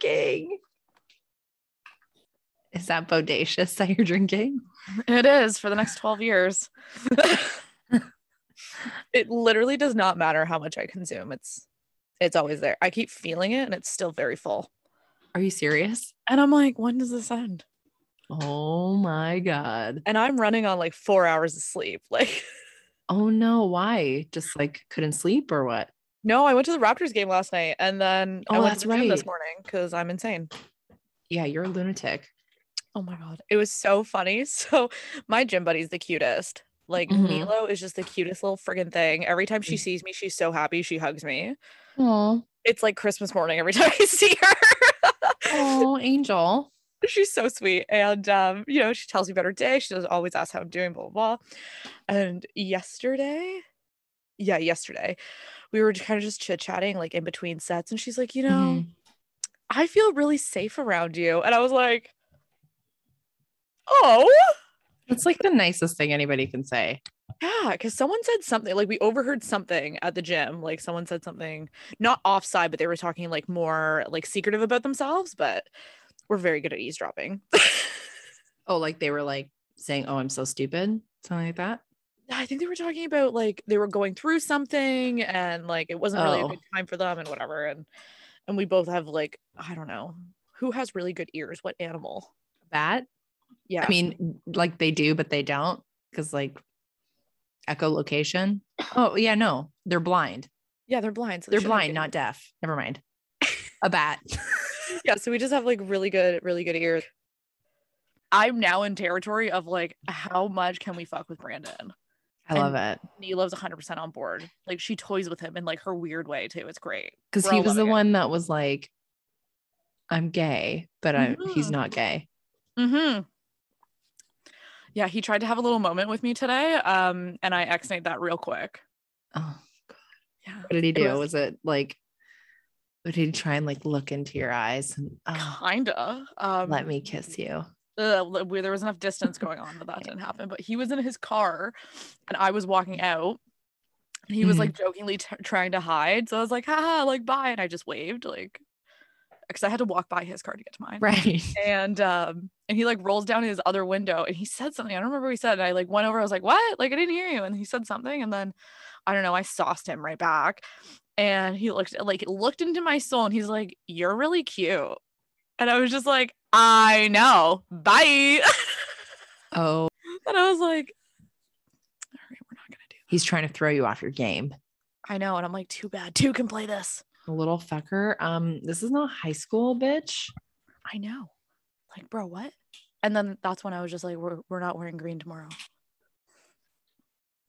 drinking. Is that bodacious that you're drinking? It is for the next 12 years. it literally does not matter how much I consume. It's it's always there. I keep feeling it and it's still very full. Are you serious? And I'm like, when does this end? Oh my god. And I'm running on like 4 hours of sleep. Like Oh no, why? Just like couldn't sleep or what? No, I went to the Raptors game last night and then I Oh, went that's to the gym this morning because I'm insane. Yeah, you're a lunatic. Oh my god, it was so funny. So my gym buddy's the cutest. Like Mhm. Milo is just the cutest little friggin' thing. Every time she Mm. sees me, she's so happy. She hugs me. Oh, It's like Christmas morning every time I see her. oh, Angel. she's so sweet. And um, you know, she tells me about her day. She does always ask how I'm doing, blah blah blah. And yesterday, yeah, yesterday, we were kind of just chit-chatting like in between sets, and she's like, you know, Mhm. I feel really safe around you. And I was like, oh. It's like the nicest thing anybody can say. Yeah, because someone said something like we overheard something at the gym. Like someone said something not offside, but they were talking like more like secretive about themselves. But we're very good at eavesdropping. Oh, like they were like saying, "Oh, I'm so stupid," something like that. I think they were talking about like they were going through something and like it wasn't really a Oh. good time for them and whatever. And and we both have like I don't know who has really good ears. What animal? Bat. Yeah, I mean, like they do, but they don't because like echolocation. Oh yeah, no, they're blind. yeah, they're blind. So they They're shouldn't blind, not deaf. Never mind. A bat. yeah so we just have like really good really good ears i'm now in territory of like how much can we fuck with brandon I love it Nila's 100% on board like she toys with him in like her weird way too it's great because We're he was the it. one that was like, "I'm gay," but I'm he's Mhm. not gay. mm-hmm yeah he tried to have a little moment with me today um and i x-nayed that real quick Oh, god. yeah what did he It do? was- Was it like? Did he try and like look into your eyes and oh, kinda um let me kiss you? Uh, there was enough distance going on but that didn't happen but he was in his car and i was walking out and he was Mhm. like jokingly t- trying to hide so i was like haha like bye and i just waved like because i had to walk by his car to get to mine Right. and um and he like rolls down his other window and he said something i don't remember what he said and i like went over i was like what like i didn't hear you and he said something and then i don't know i sauced him right back and he looked like looked into my soul and he's like you're really cute and i was just like i know. Bye. Oh, and i was like all right we're not gonna do he's trying to throw you off your game. i know and i'm like too bad. Two can play this. A little fucker. Um, this is not high school, bitch. i know. Like bro what? And then that's when i was just like we're, we're not wearing green tomorrow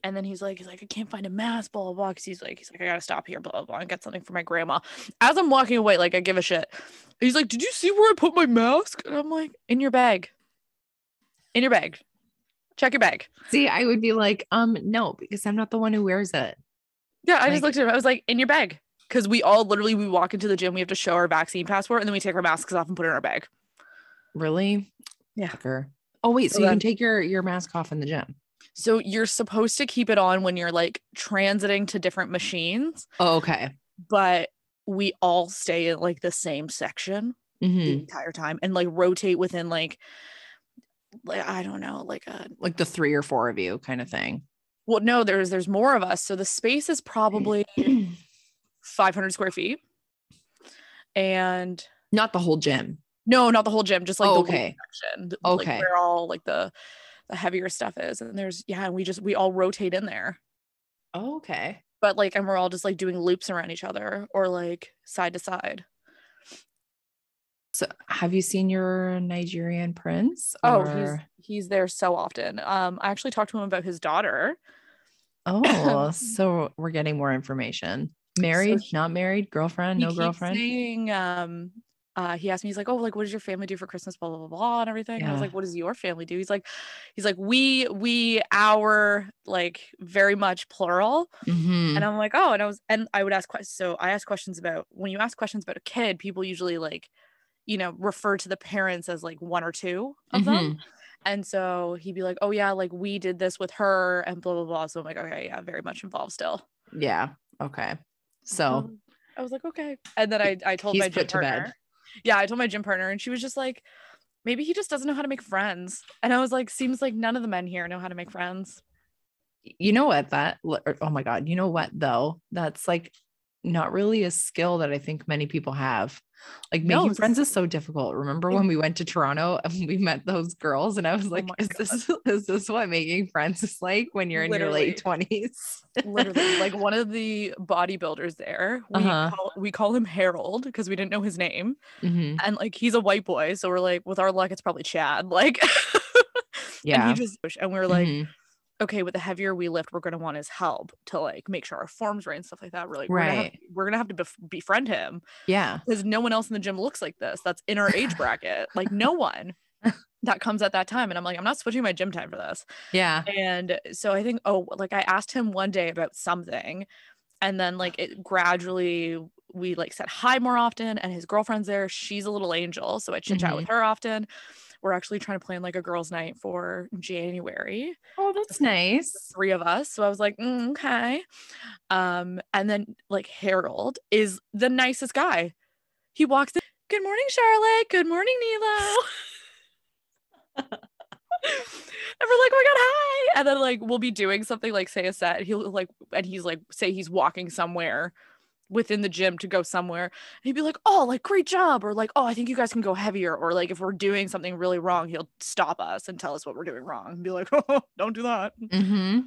and then he's like he's like i can't find a mask blah blah blah because he's like he's like i gotta stop here blah blah blah and get something for my grandma. As i'm walking away like i give a shit. He's like did you see where i put my mask? And i'm like in your bag. In your bag. Check your bag. See, I would be like, um, no, because I'm not the one who wears it. yeah i Like- just looked at him. I was like in your bag. Because we all literally we walk into the gym we have to show our vaccine passport and then we take our masks off and put it in our bag. Really? Yeah. Oh wait, so, So you then- can take your your mask off in the gym. So you're supposed to keep it on when you're like transiting to different machines, Oh, okay. but we all stay in like the same section the Mhm. entire time and like rotate within like like I don't know, like a Like the three or four of you kind of thing. well no, there's there's more of us. So the space is probably 500 square feet. And Not the whole gym. no, not the whole gym, just like Oh, the okay. section. th- like, Okay. where all like the the heavier stuff is. And there's yeah, and we just we all rotate in there. Oh, okay. but like and we're all just like doing loops around each other or like side to side So have you seen your Nigerian prince? oh he's he's there so often um i actually talked to him about his daughter Oh, so we're getting more information. Married, he- not married, girlfriend, no girlfriend. saying, um uh he asked me he's like oh like what does your family do for christmas blah blah blah, blah and everything and i was like what does your family do he's like he's like we we our like very much plural Mhm. and i'm like oh and i was and i would ask questions so i ask questions about when you ask questions about a kid people usually like you know refer to the parents as like one or two of them Mhm. And so he'd be like, "Oh yeah, like we did this with her," and blah blah blah. So I'm like, "Okay, yeah, very much involved still." Yeah. Okay. So Um, I was like, "Okay," and then I I told he's my gym put to bed. Yeah, I told my gym partner, and she was just like, maybe he just doesn't know how to make friends. And I was like, seems like none of the men here know how to make friends. You know what? That, er, oh my God. You know what, though? That's like not really a skill that I think many people have. Like making No, friends is so difficult. Remember when we went to Toronto and we met those girls and I was like, Oh is this is this what making friends is like when you're in your late 20s? Literally, like one of the bodybuilders there, we, Uh-huh. call, we call him Harold because we didn't know his name. Mhm. And like he's a white boy. So we're like, with our luck, it's probably Chad. Like, Yeah. And, he just, and we were like, Mhm. Okay, with the heavier we lift, we're gonna want his help to like make sure our form's right and stuff like that. We're like, we're gonna have, Right. we're gonna have to bef- befriend him yeah. because no one else in the gym looks like this. That's in our age bracket. Like no one that comes at that time. And I'm like, I'm not switching my gym time for this. Yeah. And so I think, oh, like I asked him one day about something, and then like it gradually we like said hi more often. And his girlfriend's there. She's a little angel, so I chit chat with mm-hmm. her often. We're actually trying to plan like a girls' night for January, Oh, that's nice. three of us. So I was like, "Mm, okay. Um, and then like Harold is the nicest guy. He walks in. Good morning, Charlotte. Good morning, Nilo. And we're like, oh my god, hi. And then like we'll be doing something like say a set. He'll like and he's like say he's walking somewhere within the gym to go somewhere. And he'd be like, oh, like great job. Or like, oh, I think you guys can go heavier. Or like if we're doing something really wrong, he'll stop us and tell us what we're doing wrong and be like, oh, don't do that. hmm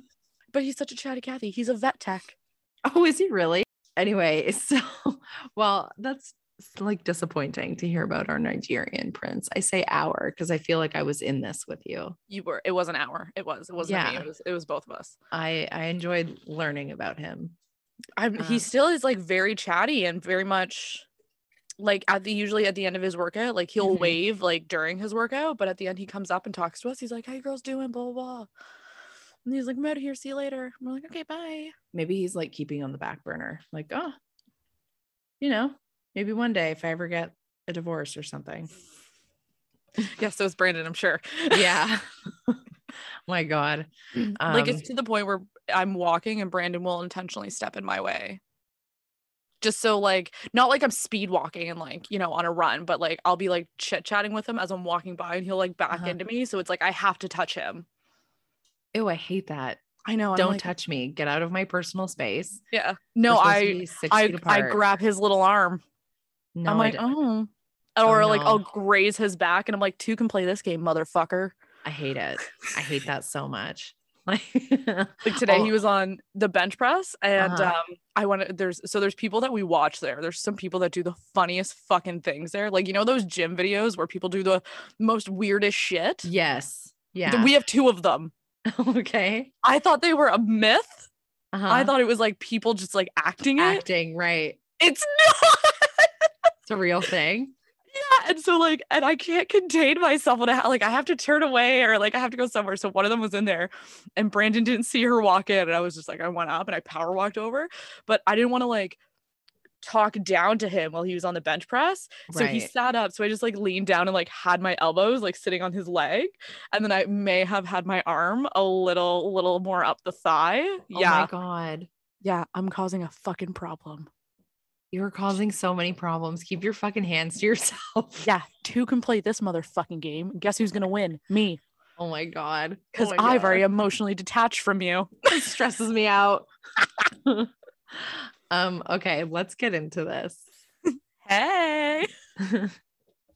But he's such a chatty Cathy. He's a vet tech. Oh, is he really? Anyway, so well, that's like disappointing to hear about our Nigerian prince. I say our because I feel like I was in this with you. You were, it was an hour. It was, it wasn't me. Yeah. It was, it was both of us. I I enjoyed learning about him. I'm, he Um, still is like very chatty and very much like at the usually at the end of his workout, like he'll Mhm. wave like during his workout, but at the end he comes up and talks to us. He's like, "How you girls doing?" Blah blah blah. And he's like, "I'm out of here. See you later." And we're like, "Okay, bye." Maybe he's like keeping on the back burner. Like, oh, you know, maybe one day if I ever get a divorce or something. Yes, so it's Brandon. I'm sure. Yeah. My God. like Um, it's to the point where I'm walking and Brandon will intentionally step in my way. Just so like not like I'm speed walking and like, you know, on a run, but like I'll be like chit chatting with him as I'm walking by and he'll like back Uh-huh. into me. So it's like I have to touch him. Ew, I hate that. I know. Don't like, touch me. Get out of my personal space. Yeah. No, We're supposed to I I I grab his little arm. No, I'm like, oh. Oh, Or like I'll graze his back and I'm like, two can play this game, motherfucker. I hate it. I hate that so much. Like, Like today Oh, he was on the bench press and Uh-huh. um I want to there's so there's people that we watch there. There's some people that do the funniest fucking things there. Like you know those gym videos where people do the most weirdest shit? Yes. Yeah. We have two of them. okay. I thought they were a myth. Uh-huh. I thought it was like people just like acting it. acting right. It's not. It's a real thing. Yeah, and so like, and I can't contain myself when I like I have to turn away or like I have to go somewhere. So one of them was in there, and Brandon didn't see her walk in, and I was just like, I went up and I power walked over, but I didn't want to like talk down to him while he was on the bench press. So he sat up. So I just like leaned down and like had my elbows like sitting on his leg, and then I may have had my arm a little, little more up the thigh. Oh yeah, my God. yeah, I'm causing a fucking problem. You're causing so many problems. Keep your fucking hands to yourself. Yeah, two can play this motherfucking game. Guess who's gonna win? Me. Oh my God. because Oh I'm very emotionally detached from you. it stresses me out. um, okay, let's get into this. Hey,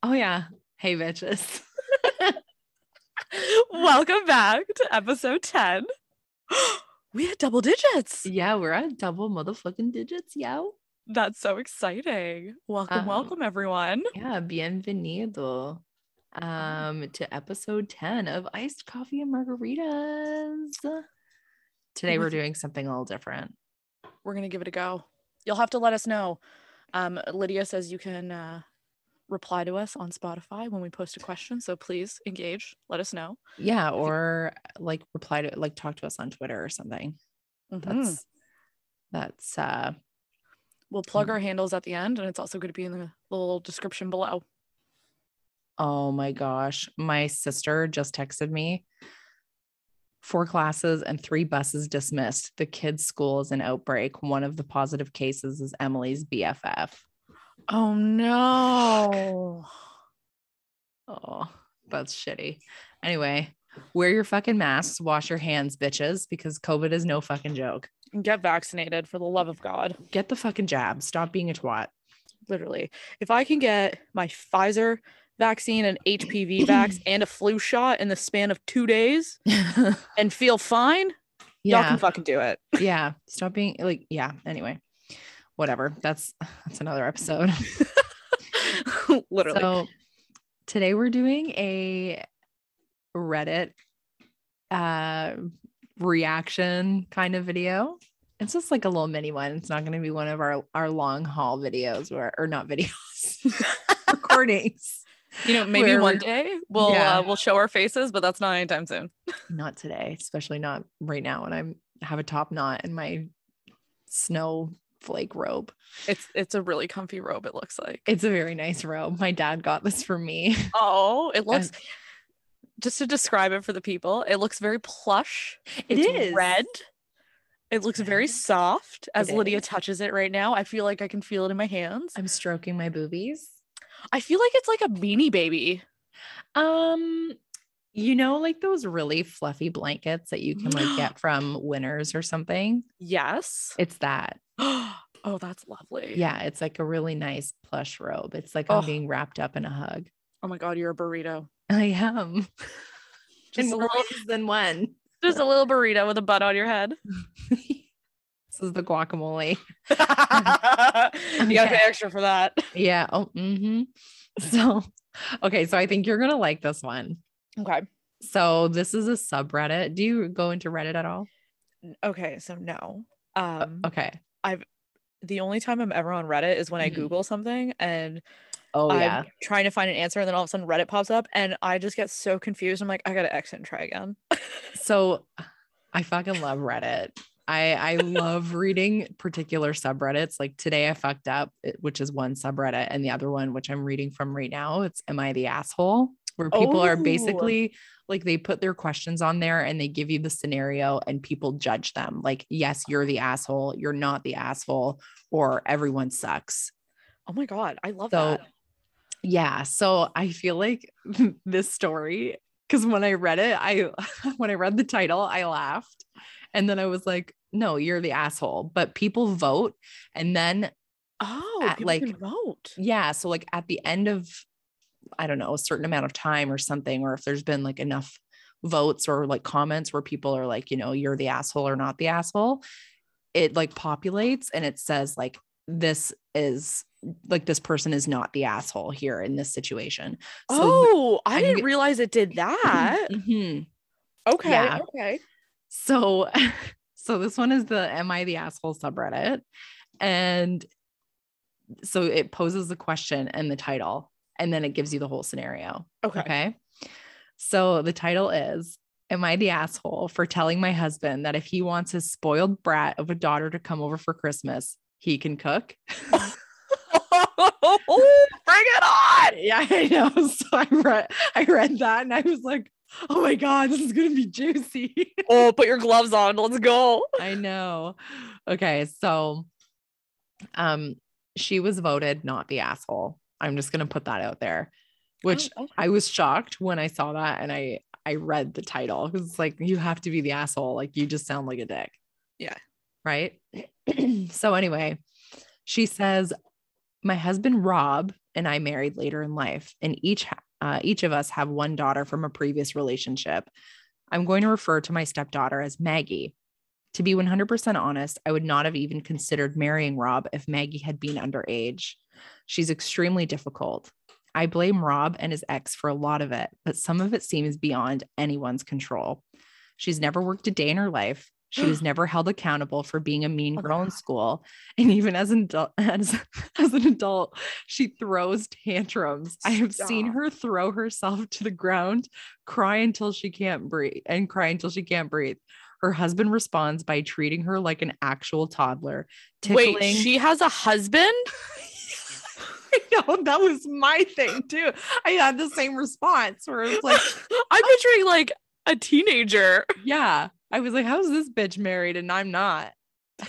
oh yeah. Hey bitches. welcome back to episode 10. we had double digits. Yeah, we're at double motherfucking digits, yo. That's so exciting. Welcome, Um, welcome, everyone. Yeah, bienvenido um to episode 10 of iced coffee and margaritas. Today we're doing something a little different. We're going to give it a go. You'll have to let us know. Um, Lydia says you can uh, reply to us on Spotify when we post a question. So please engage. Let us know. Yeah, or like reply to like talk to us on Twitter or something. Mhm. That's that's uh We'll plug Mm. our handles at the end, and it's also going to be in the little description below. oh my gosh. My sister just texted me. Four classes and three buses dismissed. The kids' school is an outbreak. One of the positive cases is Emily's BFF. Oh no. Oh, that's shitty. Anyway, wear your fucking masks, wash your hands, bitches, because COVID is no fucking joke. Get vaccinated for the love of God. Get the fucking jab. Stop being a twat. Literally. If I can get my Pfizer vaccine and HPV vax and a flu shot in the span of two days and feel fine, y'all can fucking do it. yeah. Stop being like, yeah. Anyway, whatever. That's that's another episode. Literally. So today we're doing a Reddit uh reaction kind of video. It's just like a little mini one. It's not going to be one of our our long haul videos where or not videos recordings. you know, maybe where one day we'll Yeah. uh, we'll show our faces, but that's not anytime soon. Not today, especially not right now when I'm have a top knot in my snowflake robe. It's it's a really comfy robe, it looks like. It's a very nice robe. My dad got this for me. Oh, it looks just to describe it for the people, it looks very plush. It it's is. red. It looks very soft as Lydia touches it right now. I feel like I can feel it in my hands. I'm stroking my boobies. I feel like it's like a beanie baby. Um, you know, like those really fluffy blankets that you can like get from Winners or something. Yes. It's that. oh, that's lovely. Yeah, it's like a really nice plush robe. It's like I'm Oh. being wrapped up in a hug. Oh my god, you're a burrito. I am. Just in a more little, than one. just a little burrito with a butt on your head. this is the guacamole. you gotta pay extra for that. Yeah. Oh, mm-hmm. So, okay. So I think you're gonna like this one. Okay. So this is a subreddit. Do you go into Reddit at all? Okay. So no. Um okay. I've the only time I'm ever on Reddit is when I Mhm. Google something and Oh I'm yeah. trying to find an answer and then all of a sudden Reddit pops up and I just get so confused. I'm like, I gotta exit and try again. So I fucking love Reddit. I I love reading particular subreddits. Like today I fucked up, which is one subreddit, and the other one, which I'm reading from right now, it's Am I the Asshole? Where people are Oh. basically like they put their questions on there and they give you the scenario and people judge them. Like, yes, you're the asshole, you're not the asshole, or everyone sucks. Oh my god, I love So that. Yeah, so I feel like this story because when I read it, I when I read the title, I laughed, and then I was like, "No, you're the asshole." But people vote, and then Oh, at, like- vote. yeah, so like at the end of I don't know a certain amount of time or something, or if there's been like enough votes or like comments where people are like, you know, you're the asshole or not the asshole, it like populates and it says like this is like this person is not the asshole here in this situation. So oh, I didn't realize it did that. Mhm. Okay. Yeah. Okay. So, so this one is the Am I the Asshole subreddit. And so it poses the question and the title, and then it gives you the whole scenario. Okay. Okay. So the title is Am I the asshole for telling my husband that if he wants his spoiled brat of a daughter to come over for Christmas, he can cook? Bring it on. yeah, I know. So I read I read that and I was like, oh my God, this is gonna be juicy. Oh, put your gloves on. Let's go. I know. Okay, so um she was voted not the asshole. I'm just going to put that out there. Which Oh, okay. I was shocked when I saw that and I I read the title cuz it's like you have to be the asshole like you just sound like a dick. Yeah. Right? so anyway, she says my husband Rob and I married later in life and each uh, each of us have one daughter from a previous relationship. I'm going to refer to my stepdaughter as Maggie. To be 100% honest, I would not have even considered marrying Rob if Maggie had been underage. She's extremely difficult. I blame Rob and his ex for a lot of it, but some of it seems beyond anyone's control. She's never worked a day in her life. She was never held accountable for being a mean Oh girl in school. And even as an adult, as, as an adult, she throws tantrums. I have seen her throw herself to the ground, cry until she can't breathe, and cry until she can't breathe. Her husband responds by treating her like an actual toddler. Wait, she has a husband? I know that was my thing too. I had the same response where it's like, I'm oh. picturing like a teenager. yeah. I was like, how's this bitch married and I'm not?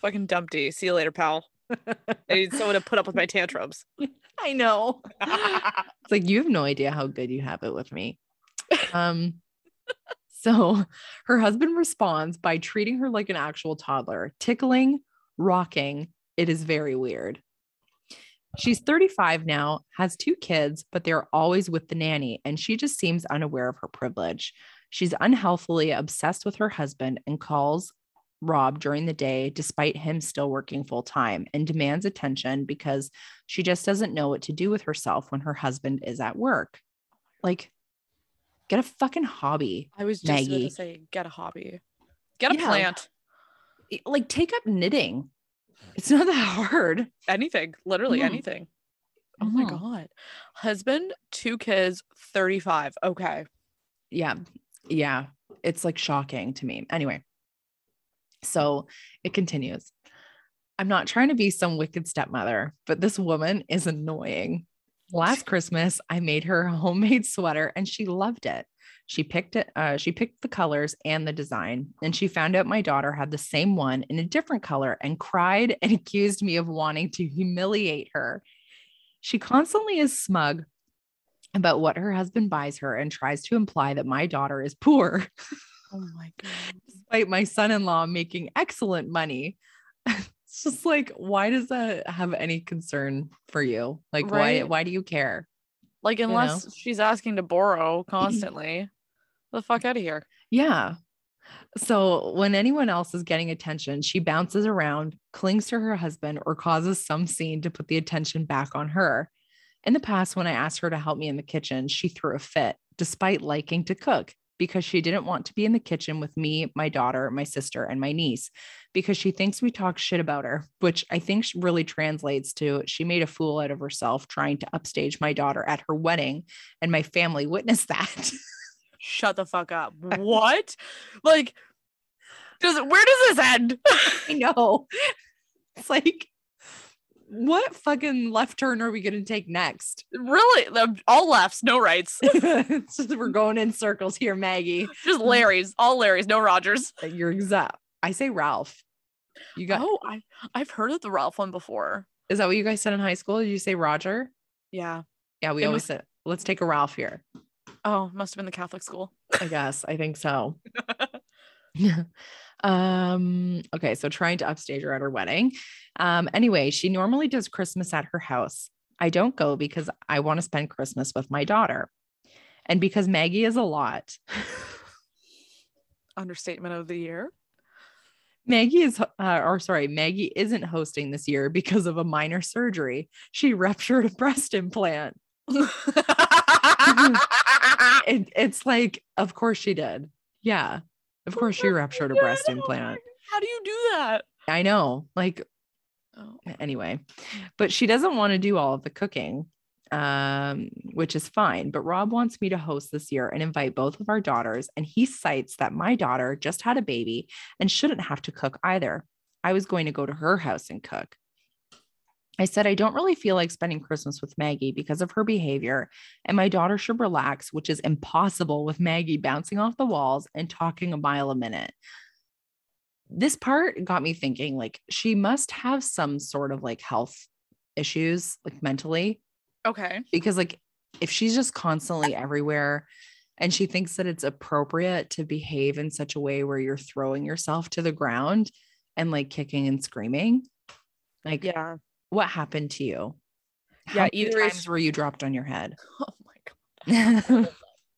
Fucking Dumpty. See you later, pal. I need someone to put up with my tantrums. I know. It's like you have no idea how good you have it with me. Um so her husband responds by treating her like an actual toddler, tickling, rocking. It is very weird. She's 35 now, has two kids, but they're always with the nanny, and she just seems unaware of her privilege. She's unhealthily obsessed with her husband and calls Rob during the day, despite him still working full time, and demands attention because she just doesn't know what to do with herself when her husband is at work. Like, get a fucking hobby. I was just going Maggie. to say, get a hobby, get a Yeah. plant, Like, take up knitting. It's not that hard. anything, literally Mhm. anything. Oh my Mhm. God. Husband, two kids, 35. Okay. yeah yeah it's like shocking to me. Anyway so it continues. I'm not trying to be some wicked stepmother but this woman is annoying. Last christmas i made her a homemade sweater and she loved it. She picked it uh, she picked the colors and the design and she found out my daughter had the same one in a different color and cried and accused me of wanting to humiliate her. She constantly is smug about what her husband buys her and tries to imply that my daughter is poor, Oh my God. despite my son in law making excellent money. it's just like, why does that have any concern for you? Like, why, Right. why do you care? Like, know? unless she's asking to borrow constantly, the fuck out of here. Yeah. So when anyone else is getting attention, she bounces around, clings to her husband, or causes some scene to put the attention back on her. In the past, when I asked her to help me in the kitchen, she threw a fit, despite liking to cook, because she didn't want to be in the kitchen with me, my daughter, my sister, and my niece, because she thinks we talk shit about her, which I think really translates to she made a fool out of herself trying to upstage my daughter at her wedding, and my family witnessed that. Shut the fuck up. What? like, does where does this end? I know. It's like, what fucking left turn are we going to take next? really? All lefts, no rights. we're going in circles here, Maggie. Just Larry's, all Larry's, no Rogers. Uh, you're exact. I say Ralph. You got, oh, I I've heard of the Ralph one before. is that what you guys said in high school? Did you say Roger? Yeah. Yeah, we It always said, let's take a Ralph here. Oh, must have been the Catholic school. I guess. I think so. um okay so trying to upstage her at her wedding. Um anyway she normally does christmas at her house. I don't go because i want to spend christmas with my daughter. And because maggie is a lot. Understatement of the year. maggie is uh, or sorry maggie isn't hosting this year because of a minor surgery. She ruptured a breast implant. It, it's like of course she did. Yeah of course she ruptured a breast implant How do you do that? i know like Oh. anyway but she doesn't want to do all of the cooking um which is fine but rob wants me to host this year and invite both of our daughters and he cites that my daughter just had a baby and shouldn't have to cook either i was going to go to her house and cook I said, I don't really feel like spending Christmas with Maggie because of her behavior, and my daughter should relax, which is impossible with Maggie bouncing off the walls and talking a mile a minute this part got me thinking like she must have some sort of like health issues like mentally Okay. because like if she's just constantly everywhere and she thinks that it's appropriate to behave in such a way where you're throwing yourself to the ground and like kicking and screaming like Yeah. What happened to you Yeah, How many either is- times were you dropped on your head Oh my god.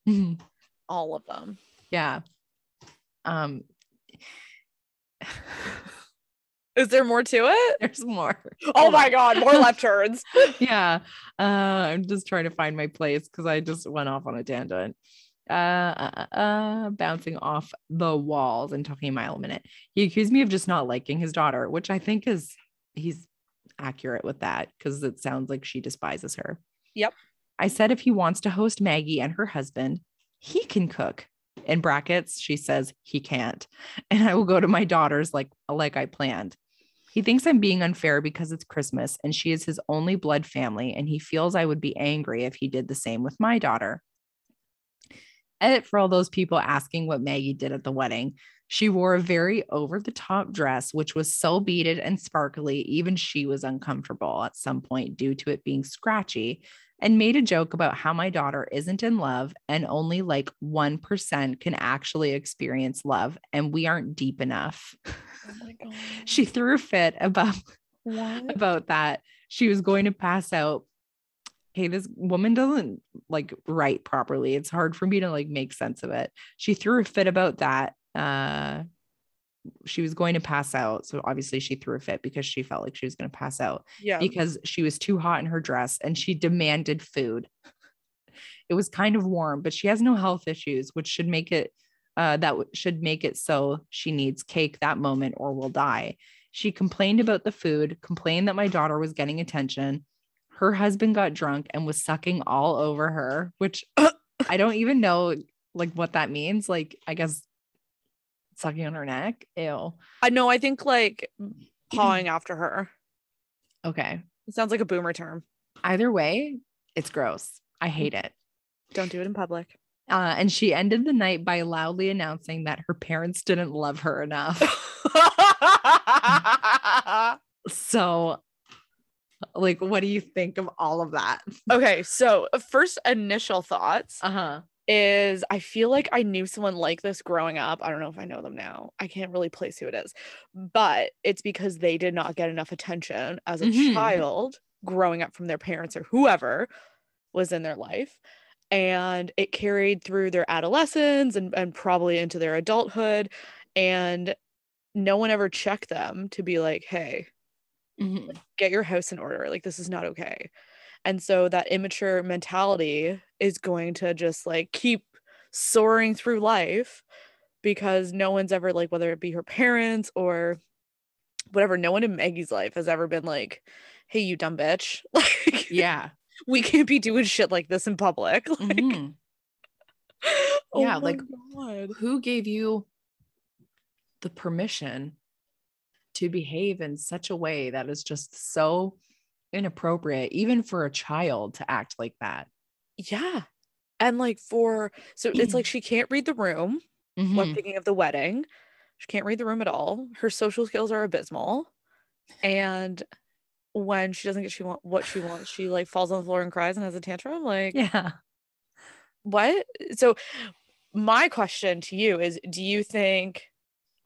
Mhm. All of them. yeah um Is there more to it? there's more Oh my god, more left turns. yeah. Uh, I'm just trying to find my place because I just went off on a tangent. Uh, uh, uh, bouncing off the walls and talking a mile a minute. He accused me of just not liking his daughter, which I think is he's accurate with that because it sounds like she despises her. Yep. I said if he wants to host Maggie and her husband, he can cook. In brackets, she says he can't, and I will go to my daughter's like like I planned. He thinks I'm being unfair because it's Christmas and she is his only blood family, and he feels I would be angry if he did the same with my daughter. Edit for all those people asking what Maggie did at the wedding. She wore a very over the top dress, which was so beaded and sparkly, even she was uncomfortable at some point due to it being scratchy, and made a joke about how my daughter isn't in love and only like 1% can actually experience love, and we aren't deep enough. Oh she threw a fit about, What? about that. She was going to pass out. Hey, this woman doesn't like write properly. It's hard for me to like make sense of it. She threw a fit about that uh she was going to pass out. So obviously she threw a fit because she felt like she was going to pass out Yeah. because she was too hot in her dress and she demanded food. It was kind of warm but she has no health issues which should make it uh, that w- should make it so she needs cake that moment or will die. She complained about the food complained that my daughter was getting attention. Her husband got drunk and was sucking all over her which i don't even know like what that means. Like i guess sucking on her neck ew I know. I think like pawing after her. okay It sounds like a boomer term. either way it's gross i hate it Don't do it in public. Uh, and she ended the night by loudly announcing that her parents didn't love her enough. so, like, what do you think of all of that? okay. So, uh, first initial thoughts Uh huh. Is I feel like I knew someone like this growing up. I don't know if I know them now. I can't really place who it is, but it's because they did not get enough attention as a Mhm. child growing up from their parents or whoever was in their life. And it carried through their adolescence and, and probably into their adulthood. And no one ever checked them to be like, hey, get your house in order. Like, this is not okay. And so that immature mentality is going to just like keep soaring through life because no one's ever like, whether it be her parents or whatever, no one in Maggie's life has ever been like, hey, you dumb bitch. Like, Yeah. we can't be doing shit like this in public. Like, Mhm. oh Yeah, like, God. Who gave you the permission to behave in such a way that is just so inappropriate, even for a child to act like that? yeah. And like for, so it's like she can't read the room. when Mhm. thinking of the wedding. She can't read the room at all. Her social skills are abysmal. And when she doesn't get she want what she wants, she like falls on the floor and cries and has a tantrum. Like Yeah. what? So my question to you is do you think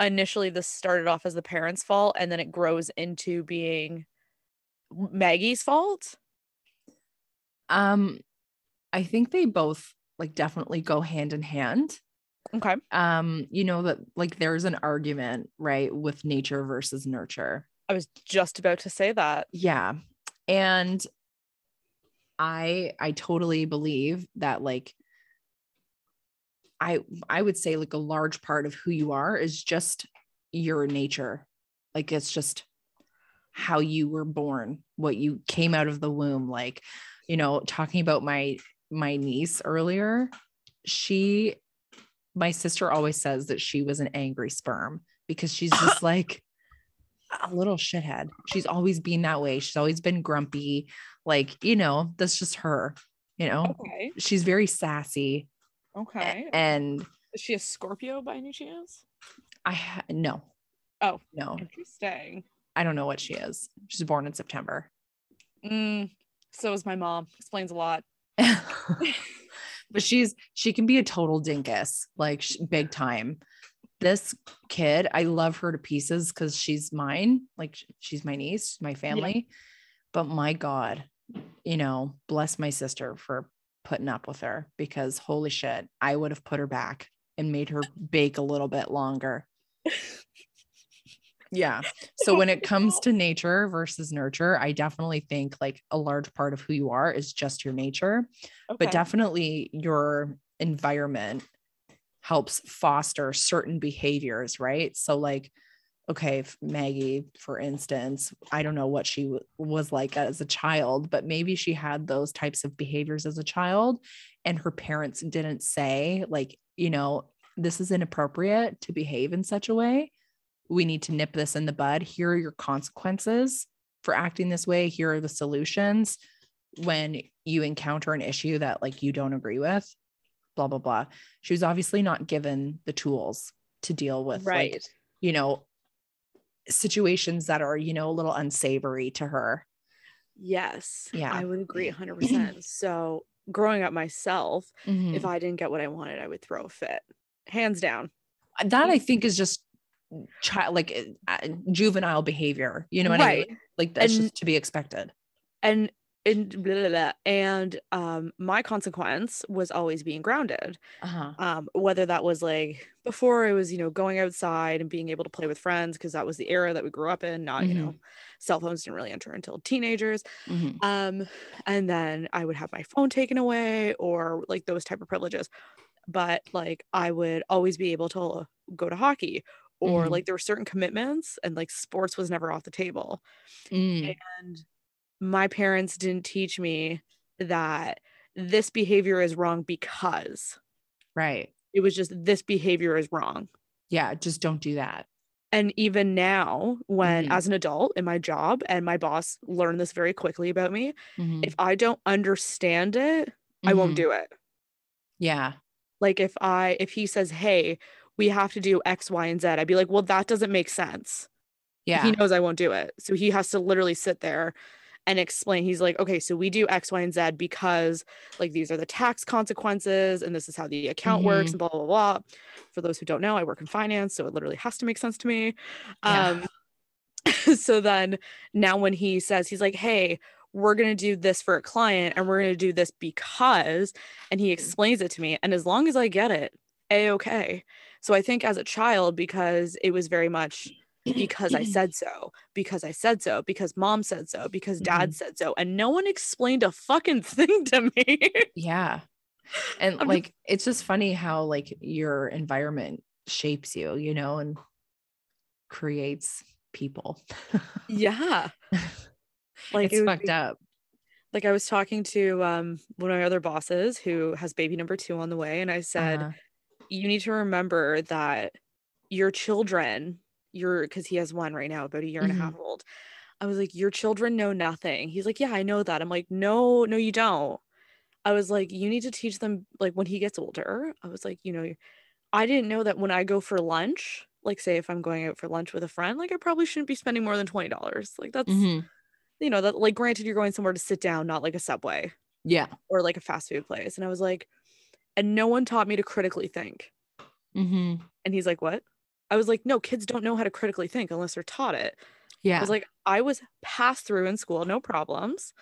initially this started off as the parents' fault and then it grows into being Maggie's fault? Um, I think they both like definitely go hand in hand. Okay. Um, you know that like there's an argument, right, with nature versus nurture. I was just about to say that. Yeah. And I I totally believe that like I I would say like a large part of who you are is just your nature. Like it's just how you were born, what you came out of the womb like, you know, talking about my my niece earlier, she my sister always says that she was an angry sperm because she's just like a little shithead. She's always been that way. She's always been grumpy. Like, you know, that's just her, you know. Okay. She's very sassy Okay. and Is she a Scorpio by any chance? I ha- no. Oh. No. Interesting. I don't know what she is. She's born in September. Mm, so is my mom. Explains a lot. but she's she can be a total dinkus, like big time. This kid, I love her to pieces because she's mine. Like she's my niece, my family. But my God, you know, bless my sister for putting up with her because holy shit, I would have put her back and made her bake a little bit longer. Yeah. So when it comes to nature versus nurture, I definitely think like a large part of who you are is just your nature, but definitely your environment helps foster certain behaviors, right? So like okay, if Maggie, for instance, I don't know what she w- was like as a child, but maybe she had those types of behaviors as a child and her parents didn't say like, you know, this is inappropriate to behave in such a way we need to nip this in the bud. Here are your consequences for acting this way. Here are the solutions when you encounter an issue that like you don't agree with. blah blah blah she was obviously not given the tools to deal with right. like you know situations that are you know a little unsavory to her Yes. Yeah. I would agree 100%. so, growing up myself, if Mhm. I didn't get what I wanted, I would throw a fit. Hands down. that i think is just child like uh, juvenile behavior you know what i mean like that's And- just to be expected And and blah, blah, blah. and um my consequence was always being grounded. uh-huh Um whether that was like before it was, you know, going outside and being able to play with friends because that was the era that we grew up in, not, you know, cell phones didn't really enter until teenagers. Mhm. um and then i would have my phone taken away or like those type of privileges but like i would always be able to go to hockey or Mhm. like there were certain commitments and like sports was never off the table Mm. and my parents didn't teach me that this behavior is wrong because right it was just this behavior is wrong yeah just don't do that and even now when Mhm. as an adult in my job and my boss learned this very quickly about me Mhm. if i don't understand it I won't Mhm. do it. yeah Like if I if he says, "Hey, we have to do X, Y, and Z," I'd be like, "Well, that doesn't make sense." yeah He knows I won't do it. So he has to literally sit there and explain. He's like, "Okay, so we do X, Y, and Z because like these are the tax consequences and this is how the account works Mhm. and blah blah blah." For those who don't know, I work in finance, so it literally has to make sense to me. Yeah. Um so then now when he says he's like, "Hey, we're going to do this for a client and we're going to do this because and he explains it to me and as long as I get it, a okay. So I think as a child because it was very much because I said so, because I said so, because mom said so, because dad said so and no one explained a fucking thing to me. yeah and I'm just- like it's just funny how like your environment shapes you you know and creates people yeah. Like it's it fucked be- up like I was talking to um one of my other bosses who has baby number 2 on the way and I said Uh-huh. You need to remember that your children, your because he has one right now, about a year and Mhm. a half old. I was like, your children know nothing. He's like, yeah, I know that. I'm like, no, no, you don't. I was like, you need to teach them like when he gets older. I was like, you know, I didn't know that when I go for lunch, like say if I'm going out for lunch with a friend, like I probably shouldn't be spending more than twenty dollars. Like that's Mhm. you know that like granted you're going somewhere to sit down, not like a subway yeah or like a fast food place. And I was like, and no one taught me to critically think. hmm And he's like, What? I was like, No, kids don't know how to critically think unless they're taught it. yeah I was like, I was passed through in school, no problems.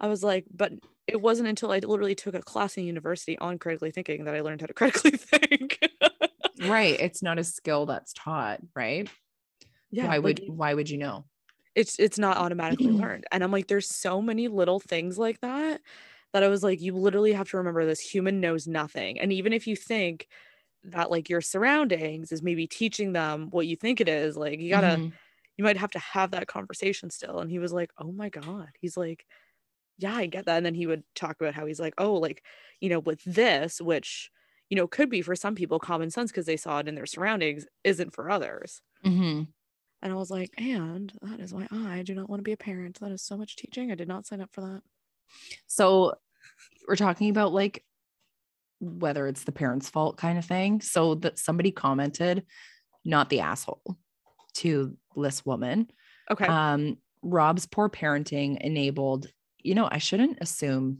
I was like, but it wasn't until I literally took a class in university on critically thinking that I learned how to critically think. right it's not a skill that's taught right yeah. why like, would why would you know it's it's not automatically learned. And I'm like, there's so many little things like that that I was like, you literally have to remember this human knows nothing. And even if you think that like your surroundings is maybe teaching them what you think it is, like you gotta Mhm. you might have to have that conversation still. And he was like, Oh my God. He's like, Yeah, I get that. And then he would talk about how he's like, Oh, like, you know, with this, which, you know, could be for some people common sense because they saw it in their surroundings, isn't for others. Mhm. And I was like, and that is why I do not want to be a parent. That is so much teaching. I did not sign up for that. So we're talking about like whether it's the parents fault kind of thing so that somebody commented not the asshole to this woman Okay. um rob's poor parenting enabled you know i shouldn't assume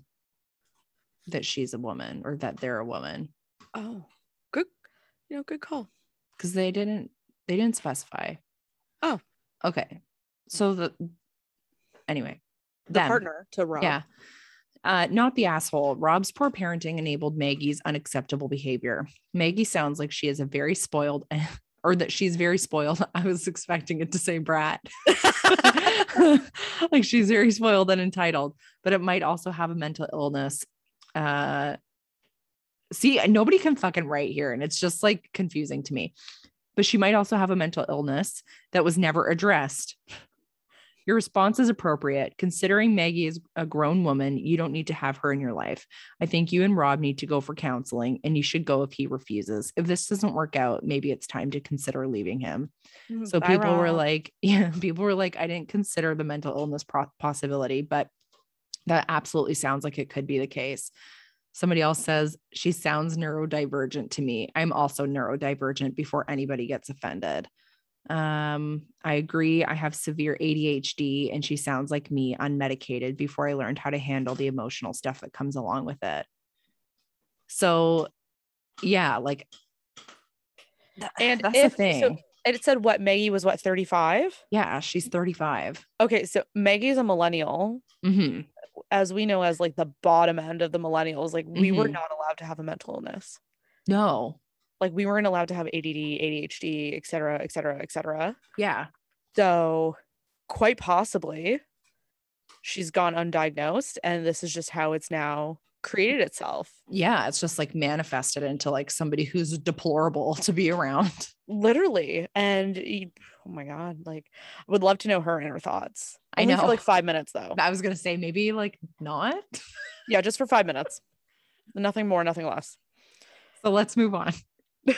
that she's a woman or that they're a woman oh, good. You know, good call. because they didn't they didn't specify Oh. okay so the anyway The them. partner to Rob. yeah uh, not the asshole. Rob's poor parenting enabled Maggie's unacceptable behavior. Maggie sounds like she is a very spoiled, or that she's very spoiled. I was expecting it to say brat. like she's very spoiled and entitled, but it might also have a mental illness. Uh, see, nobody can fucking write here, and it's just like confusing to me. But she might also have a mental illness that was never addressed. Your response is appropriate. Considering Maggie is a grown woman, you don't need to have her in your life. I think you and Rob need to go for counseling, and you should go if he refuses. If this doesn't work out, maybe it's time to consider leaving him. Mm-hmm. So Bye, people were like, yeah, people were like, I didn't consider the mental illness pro- possibility, but that absolutely sounds like it could be the case. Somebody else says she sounds neurodivergent to me. I'm also neurodivergent before anybody gets offended. Um, I agree. I have severe ADHD and she sounds like me unmedicated before I learned how to handle the emotional stuff that comes along with it. So, yeah, like, And that's if, the thing. So, and it said what Maggie was what 35? yeah, she's 35. Okay, so Maggie's a millennial. hmm As we know as like the bottom end of the millennials, like we were Mhm. not allowed to have a mental illness. No. Like we weren't allowed to have ADD, ADHD, et cetera, et cetera, et cetera. Yeah. So quite possibly she's gone undiagnosed and this is just how it's now created itself. Yeah. It's just like manifested into like somebody who's deplorable to be around. Literally. And oh my God, like I would love to know her inner thoughts. I Only know. for like five minutes though. I was going to say maybe like not. Yeah, just for five minutes. Nothing more, nothing less. So let's move on.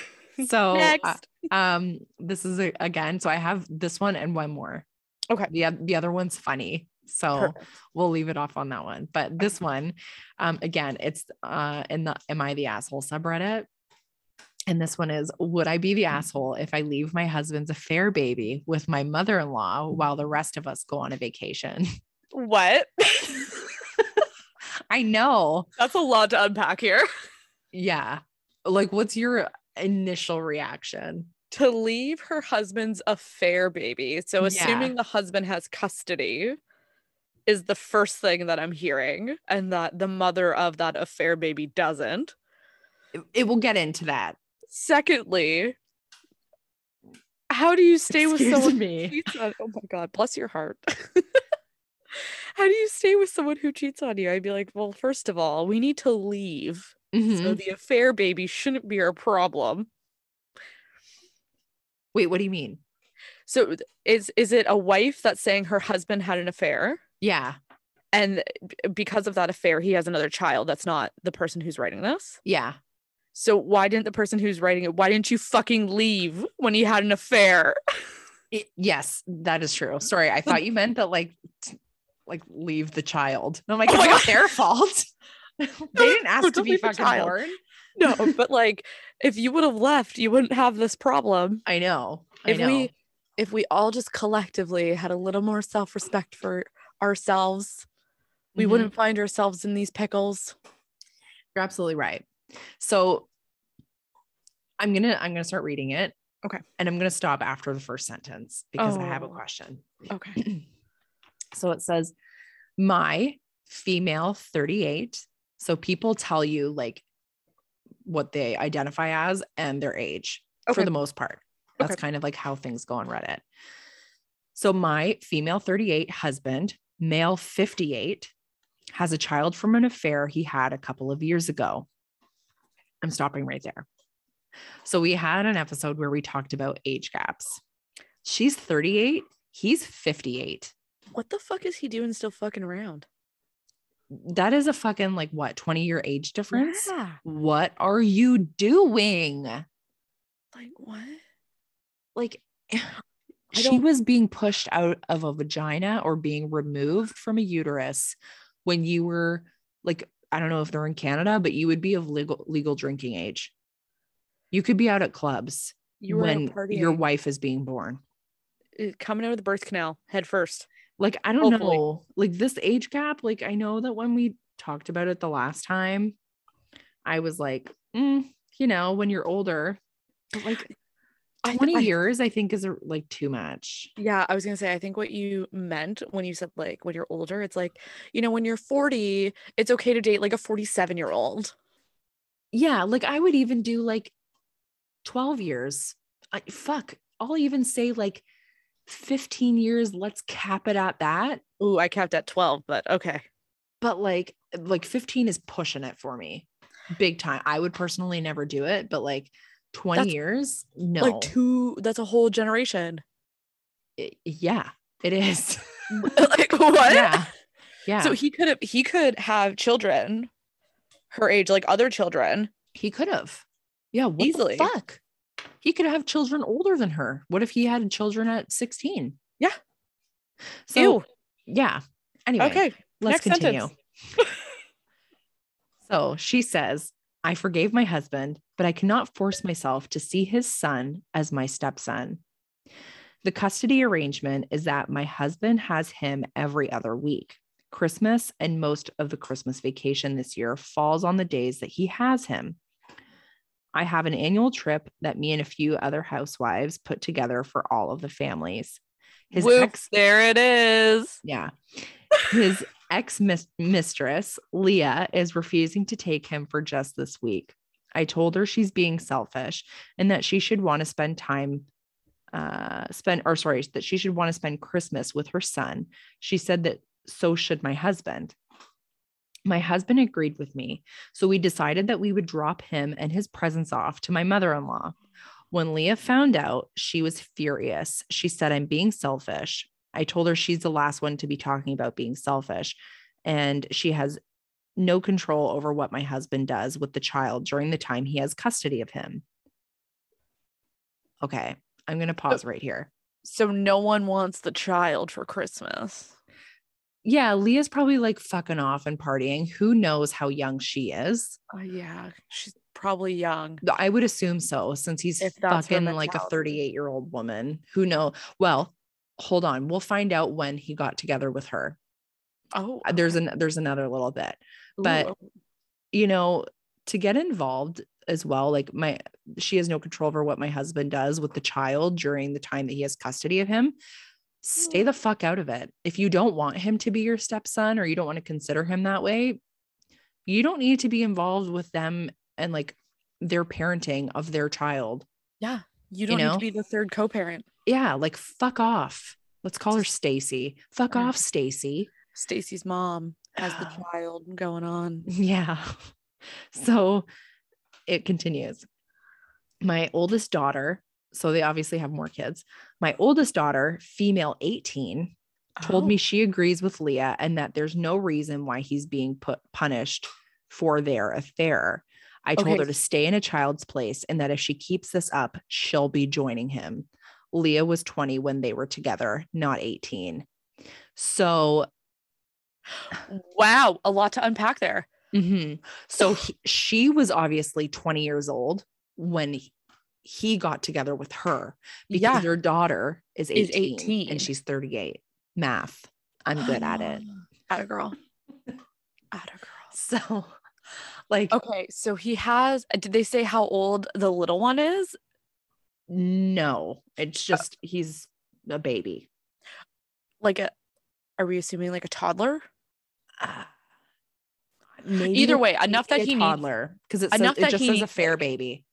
So, uh, um, this is a, again. So I have this one and one more. Okay. The the other one's funny, so Perfect. we'll leave it off on that one. But this one, um, again, it's uh in the "Am I the asshole?" subreddit. And this one is Would I be the asshole if I leave my husband's affair baby with my mother in law while the rest of us go on a vacation? What? I know. That's a lot to unpack here. Yeah. Like, what's your initial reaction? to leave her husband's affair baby. So Yeah. assuming the husband has custody is the first thing that I'm hearing and that the mother of that affair baby doesn't. It, it will get into that. Secondly, how do you stay with Excuse someone who cheats on oh my god, bless your heart. how do you stay with someone who cheats on you? I'd be like, well, first of all, we need to leave. So Mhm. the affair baby shouldn't be our problem. Wait, what do you mean? So is is it a wife that's saying her husband had an affair Yeah. and because of that affair he has another child that's not the person who's writing this? Yeah. So why didn't the person who's writing it why didn't you fucking leave when he had an affair? It- yes, that is true. Sorry, I thought you meant that like like leave the child. And I'm like, Oh it's not God. their fault. they didn't ask to be fucking child. born. no, but like if you would have left, you wouldn't have this problem. I know. I If know. we if we all just collectively had a little more self-respect for ourselves, we Mhm. wouldn't find ourselves in these pickles. You're absolutely right. So I'm gonna I'm gonna start reading it. Okay. And I'm gonna stop after the first sentence because I have a Oh. question. Okay. so it says, my female 38. So people tell you like what they identify as and their age for the most part. That's Okay. kind of like how things go on Reddit. So my female 38 husband, male 58, has a child from an affair he had a couple of years ago. I'm stopping right there. So we had an episode where we talked about age gaps. She's 38, he's 58. What the fuck is he doing still fucking around? That is a fucking like what 20 year age difference? Yeah. What are you doing? Like what? Like she was being pushed out of a vagina or being removed from a uterus when you were like I don't know if they're in Canada, but you would be of legal legal drinking age. You could be out at clubs You were when when your wife is being born. Uh, coming out of the birth canal head first. Like I don't Hopefully. know, like this age gap. Like I know that when we talked about it the last time, I was like, mm, you know, when you're older, but like I- 20 I- years, I think is a, like too much. Yeah, I was gonna say, I think what you meant when you said like when you're older, it's like, you know, when you're 40, it's okay to date like a 47 year old. Yeah, like I would even do like 12 years. I, fuck, I'll even say like 15 years. Let's cap it at that. Ooh, I capped at 12, but okay. But like, like 15 is pushing it for me big time. I would personally never do it, but like 20 That's years, no. Like two, that's a whole generation. It- yeah, it is. like what? yeah. Yeah. So he could have he could have children her age, like other children. he could have. Yeah. What Easily. the fuck? He could have children older than her. What if he had children at 16? Yeah. So, Ew. yeah. Anyway, Okay. let's next continue. So she says, I forgave my husband, but I cannot force myself to see his son as my stepson. The custody arrangement is that my husband has him every other week. Christmas and most of the Christmas vacation this year falls on the days that he has him. I have an annual trip that me and a few other housewives put together for all of the families. His Whoop, ex, there it is. yeah, his ex mistress, Leah, is refusing to take him for just this week. I told her she's being selfish and that she should want to spend time uh spend or sorry that she should want to spend christmas with her son she said that so should my husband my husband agreed with me. So we decided that we would drop him and his presents off to my mother-in-law. When leah found out she was furious. She said i'm being selfish. I told her she's the last one to be talking about being selfish and she has no control over what my husband does with the child during the time he has custody of him. Okay I'm going to pause right here. So no one wants the child for Christmas. Yeah, Leah's probably like fucking off and partying. Who knows how young she is? Uh, yeah, she's probably young. I would assume so, since he's If that's her fucking like a 38 year old woman. Who know? Well, hold on. We'll find out when he got together with her. Oh, Uh, There's an there's another little bit. But- oh, You know, to get involved as well, like my she has no control over what my husband does with the child during the time that he has custody of him. Stay the fuck out of it. If you don't want him to be your stepson or you don't want to consider him that way, you don't need to be involved with them and like their parenting of their child. yeah, you don't need know? to be the third co-parent. Yeah, like fuck off. Let's call her Stacy. Fuck off, Stacy. Stacy's mom has the child going on. Yeah. So it continues. My oldest daughter, so they obviously have more kids. My oldest daughter, female 18, told Oh, me she agrees with Leah and that there's no reason why he's being put punished for their affair. I told Okay. her to stay in a child's place and that if she keeps this up, she'll be joining him. Leah was 20 when they were together, not 18. So wow, a lot to unpack there. Mhm. So he, she was obviously 20 years old when he, got together with her because Yeah. their daughter is 18, Is 18. and she's 38. Math. I'm good at it. At a girl. At a girl. So, like, Okay, so he has. Did they say how old the little one is? no, it's just he's a baby. Like a. Are we assuming like a toddler? Uh, maybe Either way, enough that he toddler because it, says, enough it just he says a fair baby.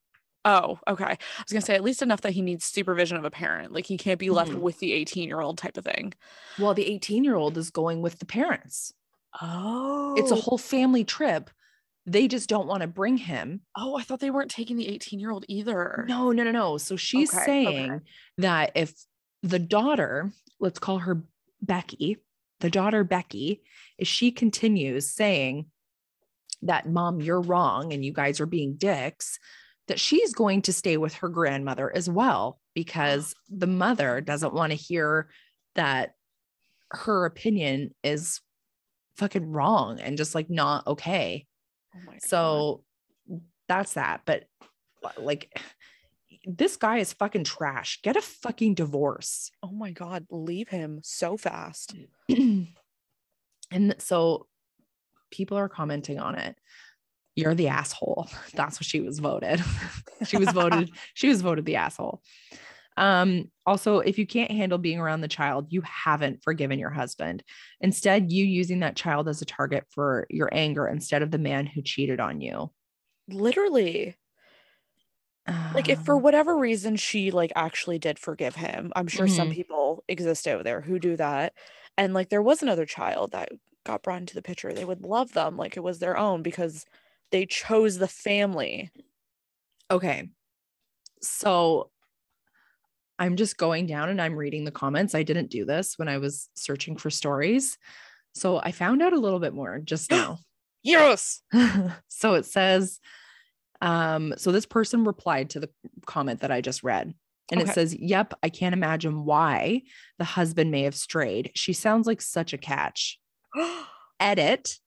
Oh, okay. I was gonna say at least enough that he needs supervision of a parent. Like he can't be left Mhm. with the 18 year old type of thing. Well, the 18 year old is going with the parents. Oh, It's a whole family trip. They just don't want to bring him. Oh, I thought they weren't taking the 18 year old either. No, no, no, no. So she's Okay, saying okay. that if the daughter, let's call her Becky, the daughter Becky, if she continues saying that mom, you're wrong and you guys are being dicks, that she's going to stay with her grandmother as well ah. because the mother doesn't want to hear that her opinion is fucking wrong and just like not okay. Oh my God. So that's that. But like, this guy is fucking trash. Get a fucking divorce. oh my god, leave him so fast. and so people are commenting on it. You're the asshole. That's what she was voted. she was voted, she was voted the asshole. Um, also, if you can't handle being around the child, you haven't forgiven your husband. Instead, you using that child as a target for your anger instead of the man who cheated on you. Literally. Like if for Um, whatever reason she like actually did forgive him. I'm sure some Mhm. people exist out there who do that. And like there was another child that got brought into the picture. They would love them like it was their own because they chose the family. Okay. So I'm just going down and I'm reading the comments. I didn't do this when I was searching for stories. So I found out a little bit more just now. Yes. so it says, um, so this person replied to the comment that I just read. And Okay. it says, Yep, I can't imagine why the husband may have strayed. She sounds like such a catch. Edit.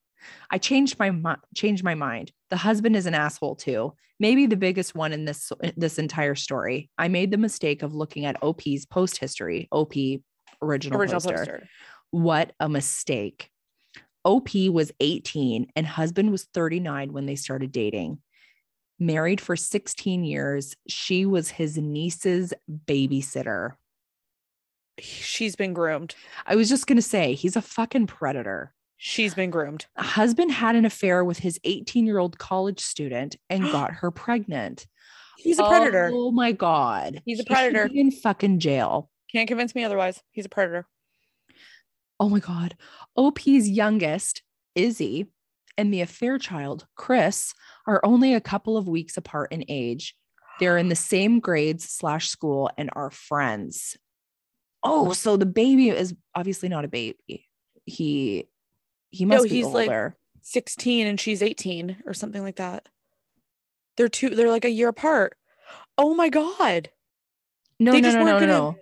I changed my mi- changed my mind. The husband is an asshole too. Maybe the biggest one in this this entire story. I made the mistake of looking at OP's post history. OP original, Original poster. poster. What a mistake. OP was 18 and husband was 39 when they started dating. Married for 16 years, she was his niece's babysitter. She's been groomed. I was just going to say, he's a fucking predator. She's been groomed. A husband had an affair with his 18 year old college student and got her pregnant. He's a oh predator. Oh my God. He's a predator. in fucking jail. Can't convince me otherwise. He's a predator. Oh my God. OP's youngest, Izzy, and the affair child, Chris, are only a couple of weeks apart in age. They're in the same grades slash school and are friends. Oh, so the baby is obviously not a baby. He he No, be he's like- 16 and she's 18 or something like that. They're two, they're like a year apart. Oh my God. no, they no, no, no, no, gonna- no.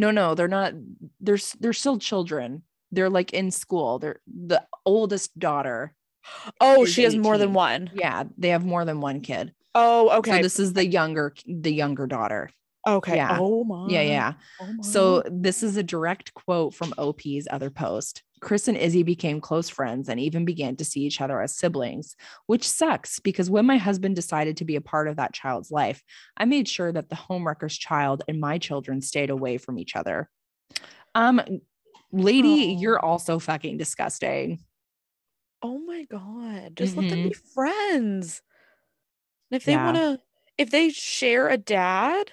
No, no, they're not. They're they're still children. They're like in school. They're the oldest daughter. Oh, she has more than one. Yeah, they have more than one kid. Oh, okay. So this is the younger the younger daughter. okay. yeah. Oh my. Yeah, yeah. Oh my. So this is a direct quote from OP's other post. Chris and Izzy became close friends and even began to see each other as siblings, which sucks because when my husband decided to be a part of that child's life, I made sure that the homewrecker's child and my children stayed away from each other. Um lady, Aw. you're also fucking disgusting. oh my God. Just let them be Mm-hmm. friends. And if they Yeah. want to, if they share a dad,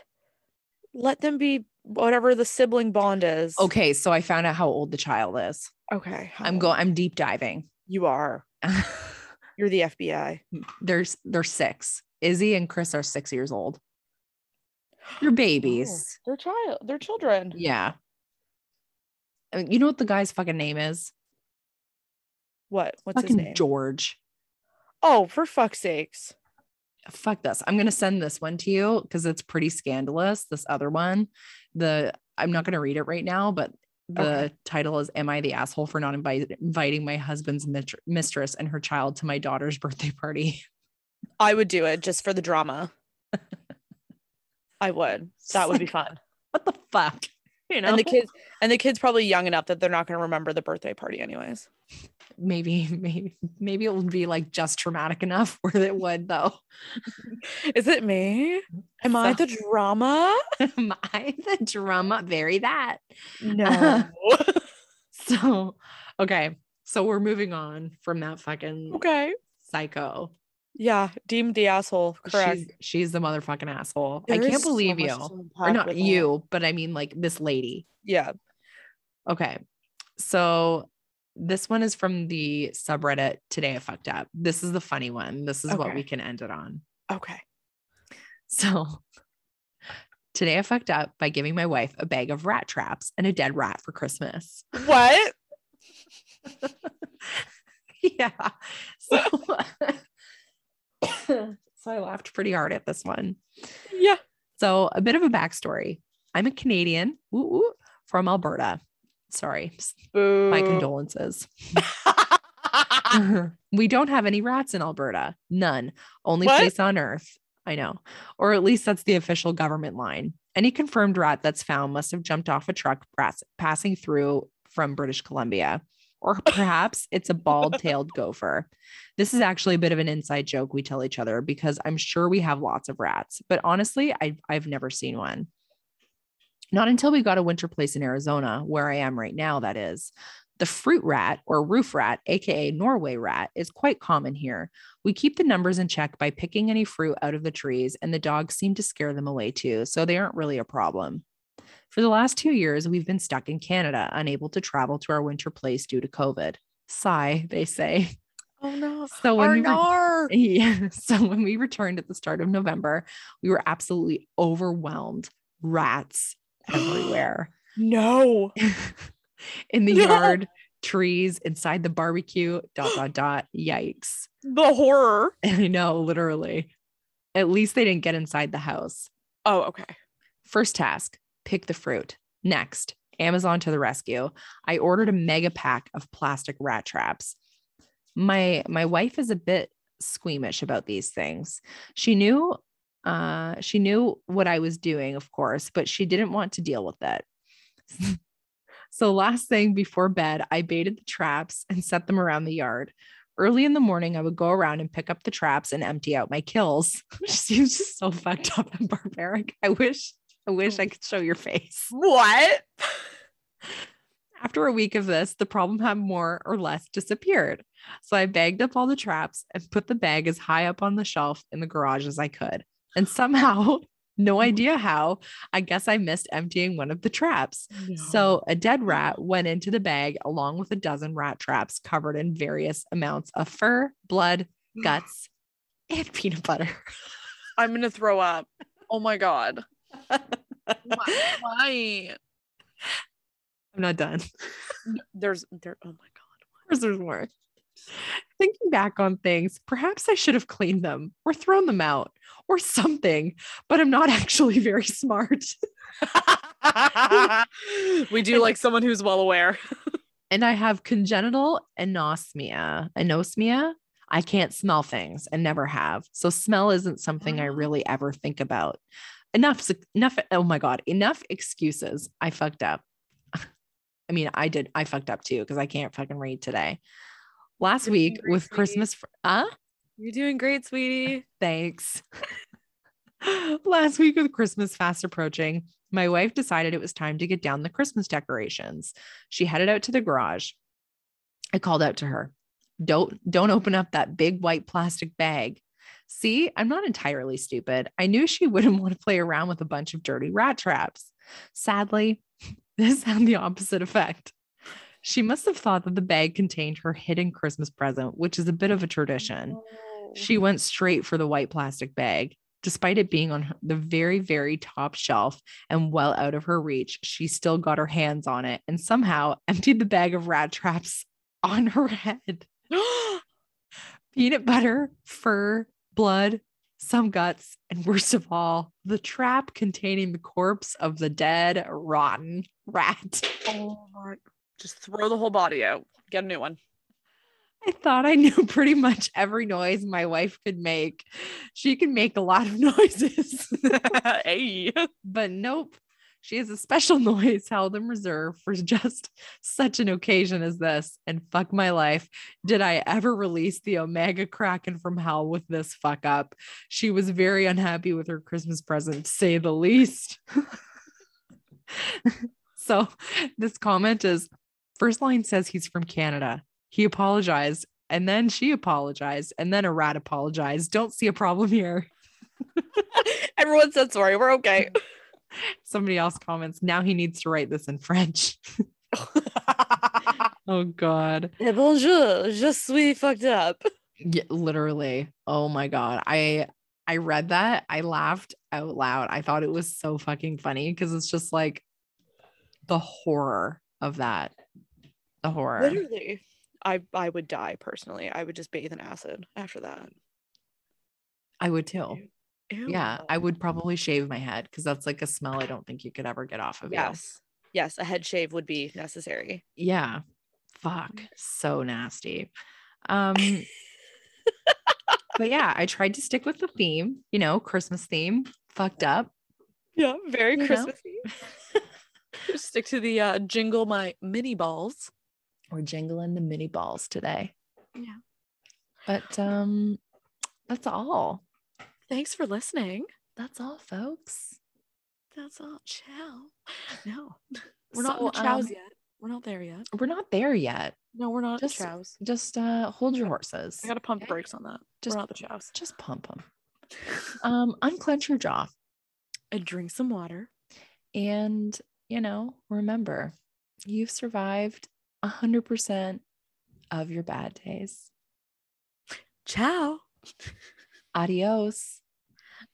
let them be whatever the sibling bond is. Okay, so I found out how old the child is. Okay. I'm going I'm deep diving. You are. You're the FBI. There's they're six. Izzy and Chris are six years old. They're babies. Oh, they're child. They're children. Yeah. I mean, you know what the guy's fucking name is? What? What's fucking his name? George. Oh, for fuck's sakes. Fuck this. I'm gonna send this one to you because it's pretty scandalous. This other one. The I'm not gonna read it right now, but the Okay. title is Am I the asshole for not invite, inviting my husband's mitr- mistress and her child to my daughter's birthday party? I would do it just for the drama. I would. That would be fun. What the fuck? You know, And the kids and the kids probably young enough that they're not going to remember the birthday party anyways. Maybe, maybe, maybe it would be like just traumatic enough where it would though. Is it me? Am I the drama? Am I the drama? Very that. No. So, okay. So we're moving on from that fucking okay. psycho. Yeah, deemed the asshole. Correct. She's, she's the motherfucking asshole. I can't is so believe you. Or not that. you, but I mean like this lady. Yeah. Okay. So this one is from the subreddit Today I Fucked Up. This is the funny one. This is what we can end it on. Okay. So today I fucked up by giving my wife a bag of rat traps and a dead rat for Christmas. What? yeah. So, so I laughed pretty hard at this one. Yeah. So a bit of a backstory. I'm a Canadian woo, woo, from Alberta. Sorry, Boo. my condolences. we don't have any rats in Alberta. None. Only What? place on earth. I know. Or at least that's the official government line. Any confirmed rat that's found must have jumped off a truck pass- passing through from British Columbia. Or perhaps it's a bald tailed gopher. This is actually a bit of an inside joke we tell each other because I'm sure we have lots of rats, but honestly, I, I've never seen one. Not until we got a winter place in Arizona, where I am right now, that is. The fruit rat or roof rat, aka Norway rat, is quite common here. We keep the numbers in check by picking any fruit out of the trees, and the dogs seem to scare them away too, so they aren't really a problem. For the last two years, we've been stuck in Canada, unable to travel to our winter place due to COVID. Sigh, they say. Oh no. So when we. Yeah. So when we returned at the start of November, we were absolutely overwhelmed. Rats everywhere No. in the No. yard, trees, inside the barbecue, dot, dot, dot. Yikes. The horror. I know, literally. At least they didn't get inside the house. Oh, okay. First task pick the fruit. Next, Amazon to the rescue. I ordered a mega pack of plastic rat traps. my my wife is a bit squeamish about these things. She knew uh she knew what I was doing, of course, but she didn't want to deal with it. so last thing before bed, I baited the traps and set them around the yard. Early in the morning, I would go around and pick up the traps and empty out my kills. Which seems just so fucked up and barbaric. I wish, I wish I could show your face. What? After a week of this, the problem had more or less disappeared. So I bagged up all the traps and put the bag as high up on the shelf in the garage as I could. And somehow, no mm-hmm. idea how, I guess I missed emptying one of the traps. So a dead rat went into the bag along with a dozen rat traps covered in various amounts of fur, blood, guts, and peanut butter. I'm gonna throw up. Oh my god. Why? Why? I'm not done. There's there. Oh my god. There's more. Thinking back on things, perhaps I should have cleaned them or thrown them out or something, but I'm not actually very smart. we do like someone who's well aware. and I have congenital anosmia. Anosmia. I can't smell things and never have. So smell isn't something I mm. really ever think about. Enough, enough. Oh my God, enough excuses. I fucked up. I mean, I did, I fucked up too because I can't fucking read today. Last You're week great, with. Christmas, fr- uh, You're doing great, sweetie. Thanks. Last week with Christmas fast approaching, my wife decided it was time to get down the Christmas decorations. She headed out to the garage. I called out to her, "Don't don't open up that big white plastic bag." See, I'm not entirely stupid. I knew she wouldn't want to play around with a bunch of dirty rat traps. Sadly, this had the opposite effect. She must have thought that the bag contained her hidden Christmas present, which is a bit of a tradition. Oh, she went straight for the white plastic bag. Despite it being on the very, very top shelf and well out of her reach, she still got her hands on it and somehow emptied the bag of rat traps on her head. Peanut butter, fur, blood, some guts, and worst of all, the trap containing the corpse of the dead, rotten rat. oh my. Just throw the whole body out. Get a new one. I thought I knew pretty much every noise my wife could make. She can make a lot of noises, hey. but nope. She has a special noise held in reserve for just such an occasion as this. And fuck my life. Did I ever release the Omega Kraken from hell with this fuck up? She was very unhappy with her Christmas present, to say the least. so this comment is first line says he's from Canada. He apologized and then she apologized and then a rat apologized. Don't see a problem here. Everyone said sorry. We're okay. Somebody else comments, now he needs to write this in French. Oh God. Eh, Bonjour, je suis fucked up. Yeah, literally. Oh my God. I I read that. I laughed out loud. I thought it was so fucking funny because it's just like the horror of that. The horror. Literally. I I would die personally. I would just bathe in acid after that. I would too. Ew. Yeah, I would probably shave my head because that's like a smell I don't think you could ever get off of you. Yes. Yes, a head shave would be necessary. Yeah. Fuck. So nasty. Um but yeah, I tried to stick with the theme, you know, Christmas theme, fucked up. Yeah, very You? Christmassy. Stick to the uh, jingle my mini balls. We're jingling the mini balls today. Yeah. But um that's all. Thanks for listening. That's all, folks. That's all. Ciao. No, we're not in the chows um, yet. We're not there yet. We're not there yet. No, we're not Just- chows. Just uh hold your horses. I gotta pump the brakes on that. Just- we're not the chows. Just pump them. Um, unclench your jaw. and drink some water. And, you know, remember, you've survived 100% of your bad days. Ciao. Adios.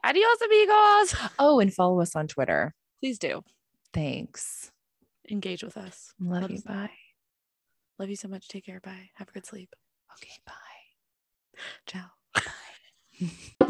Adios, amigos. Oh, and follow us on Twitter. Please do Thanks. engage with us. Love Let you. us. Bye. Love you so much. Take care. Bye. Have a good sleep. Okay, bye. Ciao. Bye.